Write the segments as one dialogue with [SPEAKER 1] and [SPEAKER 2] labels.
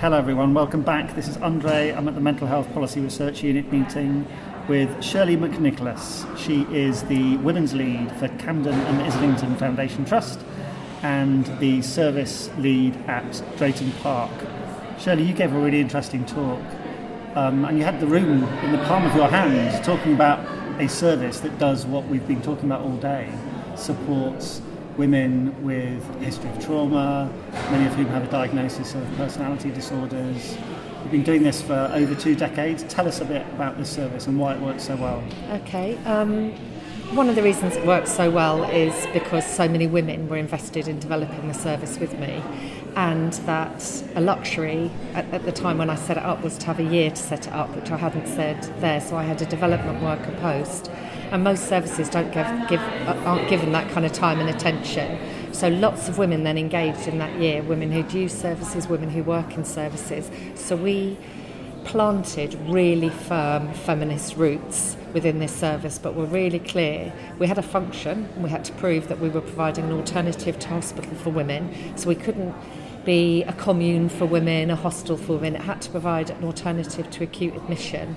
[SPEAKER 1] Hello, everyone. Welcome back. This is Andre. I'm at the Mental Health Policy Research Unit meeting with Shirley McNicholas. She is the Women's Lead for Camden and Islington Foundation Trust and the Service Lead at Drayton Park. Shirley, you gave a really interesting talk, um, and you had the room in the palm of your hand talking about a service that does what we've been talking about all day supports women with history of trauma, many of whom have a diagnosis of personality disorders. You've been doing this for over two decades. Tell us a bit about this service and why it works so well.
[SPEAKER 2] Okay. Um, one of the reasons it works so well is because so many women were invested in developing the service with me, and that a luxury at, at, the time when I set it up was to have a year to set it up, which I hadn't said there. So I had a development worker post and most services don't give, give aren't given that kind of time and attention. So lots of women then engaged in that year, women who'd use services, women who work in services. So we planted really firm feminist roots within this service, but we were really clear. We had a function, we had to prove that we were providing an alternative to hospital for women. So we couldn't be a commune for women, a hostel for women. It had to provide an alternative to acute admission.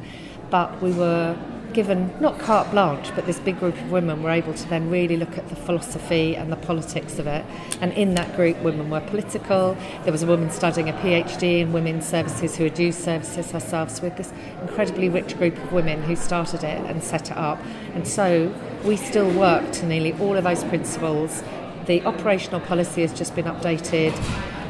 [SPEAKER 2] But we were given not carte blanche, but this big group of women were able to then really look at the philosophy and the politics of it. And in that group, women were political. There was a woman studying a PhD in women's services who had used services herself. So, with this incredibly rich group of women who started it and set it up. And so, we still work to nearly all of those principles. The operational policy has just been updated,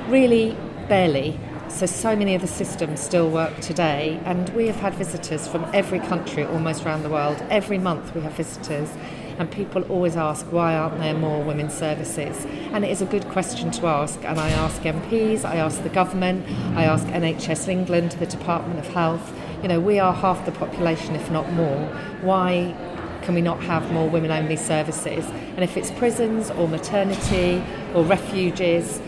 [SPEAKER 2] really barely so, so many of the systems still work today, and we have had visitors from every country almost around the world. Every month we have visitors, and people always ask, why aren't there more women's services? And it is a good question to ask, and I ask MPs, I ask the government, I ask NHS England, the Department of Health. You know, we are half the population, if not more. Why can we not have more women only services? And if it's prisons or maternity or refuges,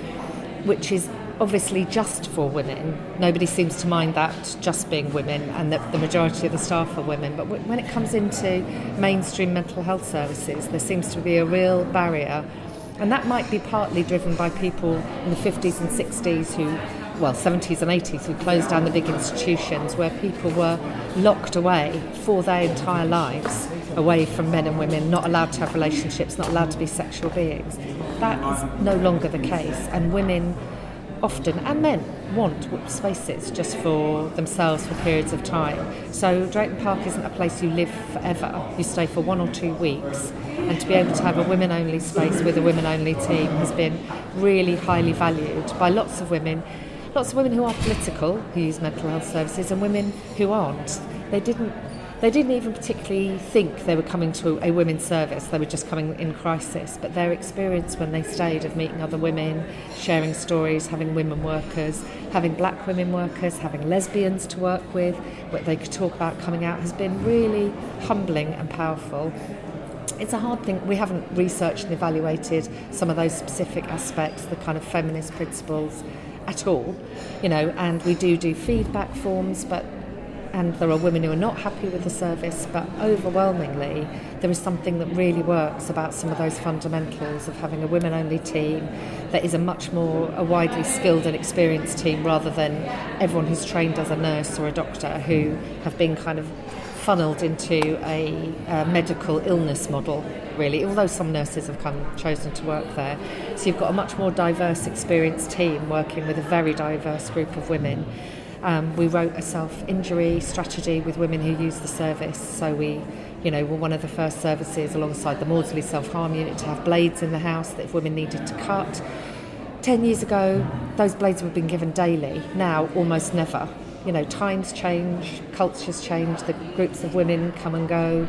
[SPEAKER 2] which is obviously just for women. Nobody seems to mind that just being women and that the majority of the staff are women. But when it comes into mainstream mental health services, there seems to be a real barrier. And that might be partly driven by people in the 50s and 60s who, well, 70s and 80s, who closed down the big institutions where people were locked away for their entire lives, away from men and women, not allowed to have relationships, not allowed to be sexual beings. That is no longer the case. And women often, and men, want spaces just for themselves for periods of time. So Drayton Park isn't a place you live forever. You stay for one or two weeks. And to be able to have a women only space with a women only team has been really highly valued by lots of women. Lots of women who are political, who use mental health services, and women who aren't. They didn't they didn't even particularly think they were coming to a women's service, they were just coming in crisis. But their experience when they stayed of meeting other women, sharing stories, having women workers, having black women workers, having lesbians to work with, what they could talk about coming out, has been really humbling and powerful it's a hard thing. We haven't researched and evaluated some of those specific aspects, the kind of feminist principles at all, you know, and we do do feedback forms, but and there are women who are not happy with the service, but overwhelmingly, there is something that really works about some of those fundamentals of having a women only team that is a much more a widely skilled and experienced team rather than everyone who's trained as a nurse or a doctor who have been kind of funneled into a, a medical illness model really, although some nurses have come chosen to work there. So you've got a much more diverse, experienced team working with a very diverse group of women. Um, we wrote a self-injury strategy with women who use the service. So we, you know, were one of the first services alongside the Maudsley self-harm unit to have blades in the house that if women needed to cut. Ten years ago, those blades have been given daily. Now, almost never. You know, times change, cultures change, the groups of women come and go.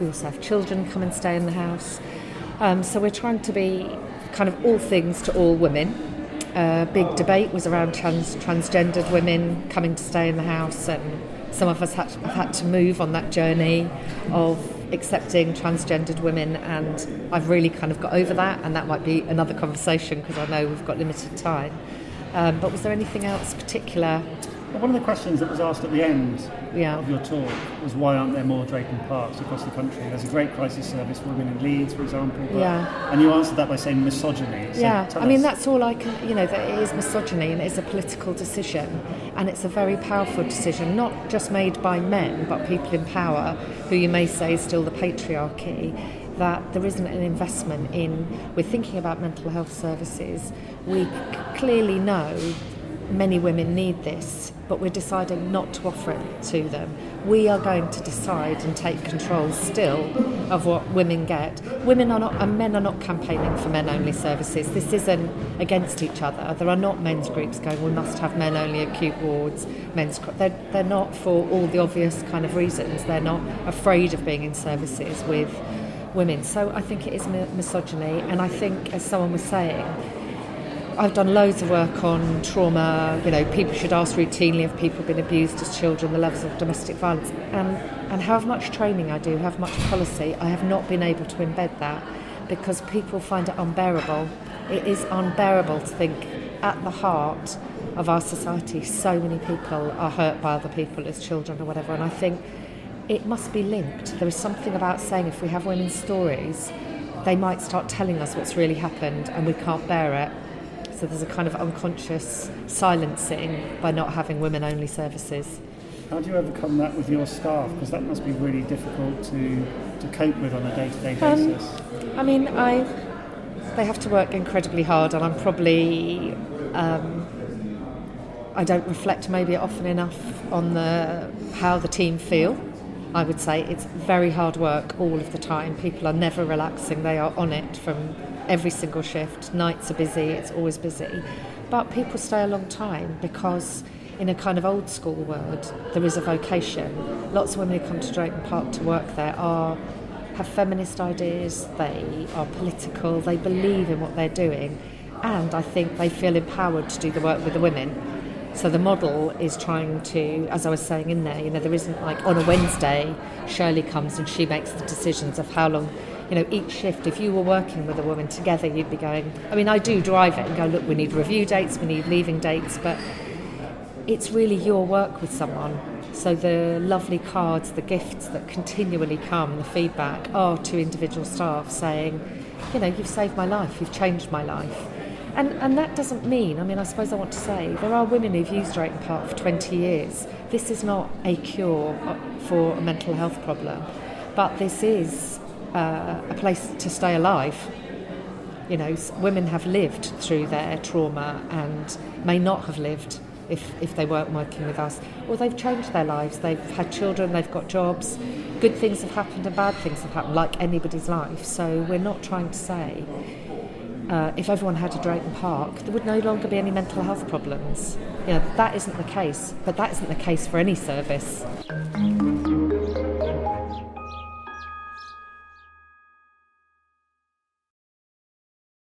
[SPEAKER 2] We also have children come and stay in the house. Um, so we're trying to be kind of all things to all women uh, big debate was around trans, transgendered women coming to stay in the house, and some of us had, have had to move on that journey of accepting transgendered women, and I've really kind of got over that, and that might be another conversation because I know we've got limited time. Um, but was there anything else particular?
[SPEAKER 1] Well, one of the questions that was asked at the end
[SPEAKER 2] Yeah.
[SPEAKER 1] of your talk was why aren't there more Drayton Parks across the country? There's a great crisis service for women in Leeds, for example. but-
[SPEAKER 2] Yeah.
[SPEAKER 1] And you answered that by saying misogyny. So
[SPEAKER 2] yeah, I mean that's all I can. You know, that it is misogyny and it is a political decision, and it's a very powerful decision, not just made by men, but people in power, who you may say is still the patriarchy. That there isn't an investment in. We're thinking about mental health services. We c- clearly know many women need this, but we're deciding not to offer it to them. We are going to decide and take control still of what women get. Women are not, and men are not campaigning for men only services. This isn't against each other. There are not men's groups going, we must have men only acute wards, men's. They're, they're not for all the obvious kind of reasons. They're not afraid of being in services with women. So I think it is misogyny, and I think, as someone was saying, I've done loads of work on trauma. You know, people should ask routinely if people have been abused as children, the levels of domestic violence, and and however much training I do, how much policy, I have not been able to embed that because people find it unbearable. It is unbearable to think at the heart of our society, so many people are hurt by other people as children or whatever, and I think it must be linked. There is something about saying if we have women's stories, they might start telling us what's really happened and we can't bear it. So there's a kind of unconscious silencing by not having women only services.
[SPEAKER 1] How do you overcome that with your staff? Because that must be really difficult to, to cope with on a day to day
[SPEAKER 2] Um,
[SPEAKER 1] basis.
[SPEAKER 2] I mean, I they have to work incredibly hard, and I'm probably um, I don't reflect maybe often enough on the how the team feel. I would say it's very hard work all of the time. People are never relaxing; they are on it from every single shift. Nights are busy; it's always busy, but people stay a long time because. In a kind of old school world, there is a vocation. Lots of women who come to Drayton Park to work there are have feminist ideas, they are political, they believe in what they're doing, and I think they feel empowered to do the work with the women. So the model is trying to, as I was saying in there, you know, there isn't like on a Wednesday, Shirley comes and she makes the decisions of how long, you know, each shift. If you were working with a woman together, you'd be going, I mean, I do drive it and go, look, we need review dates, we need leaving dates, but it's really your work with someone. So the lovely cards, the gifts that continually come, the feedback are to individual staff saying, you know, you've saved my life, you've changed my life. And, and that doesn't mean, I mean, I suppose I want to say, there are women who've used Drayton Park for 20 years. This is not a cure for a mental health problem, but this is uh, a place to stay alive. You know, women have lived through their trauma and may not have lived if, if they weren't working with us. Or they've changed their lives, they've had children, they've got jobs. Good things have happened and bad things have happened, like anybody's life. So we're not trying to say uh, if everyone had a Drayton Park, there would no longer be any mental health problems. You know, that isn't the case, but that isn't the case for any service.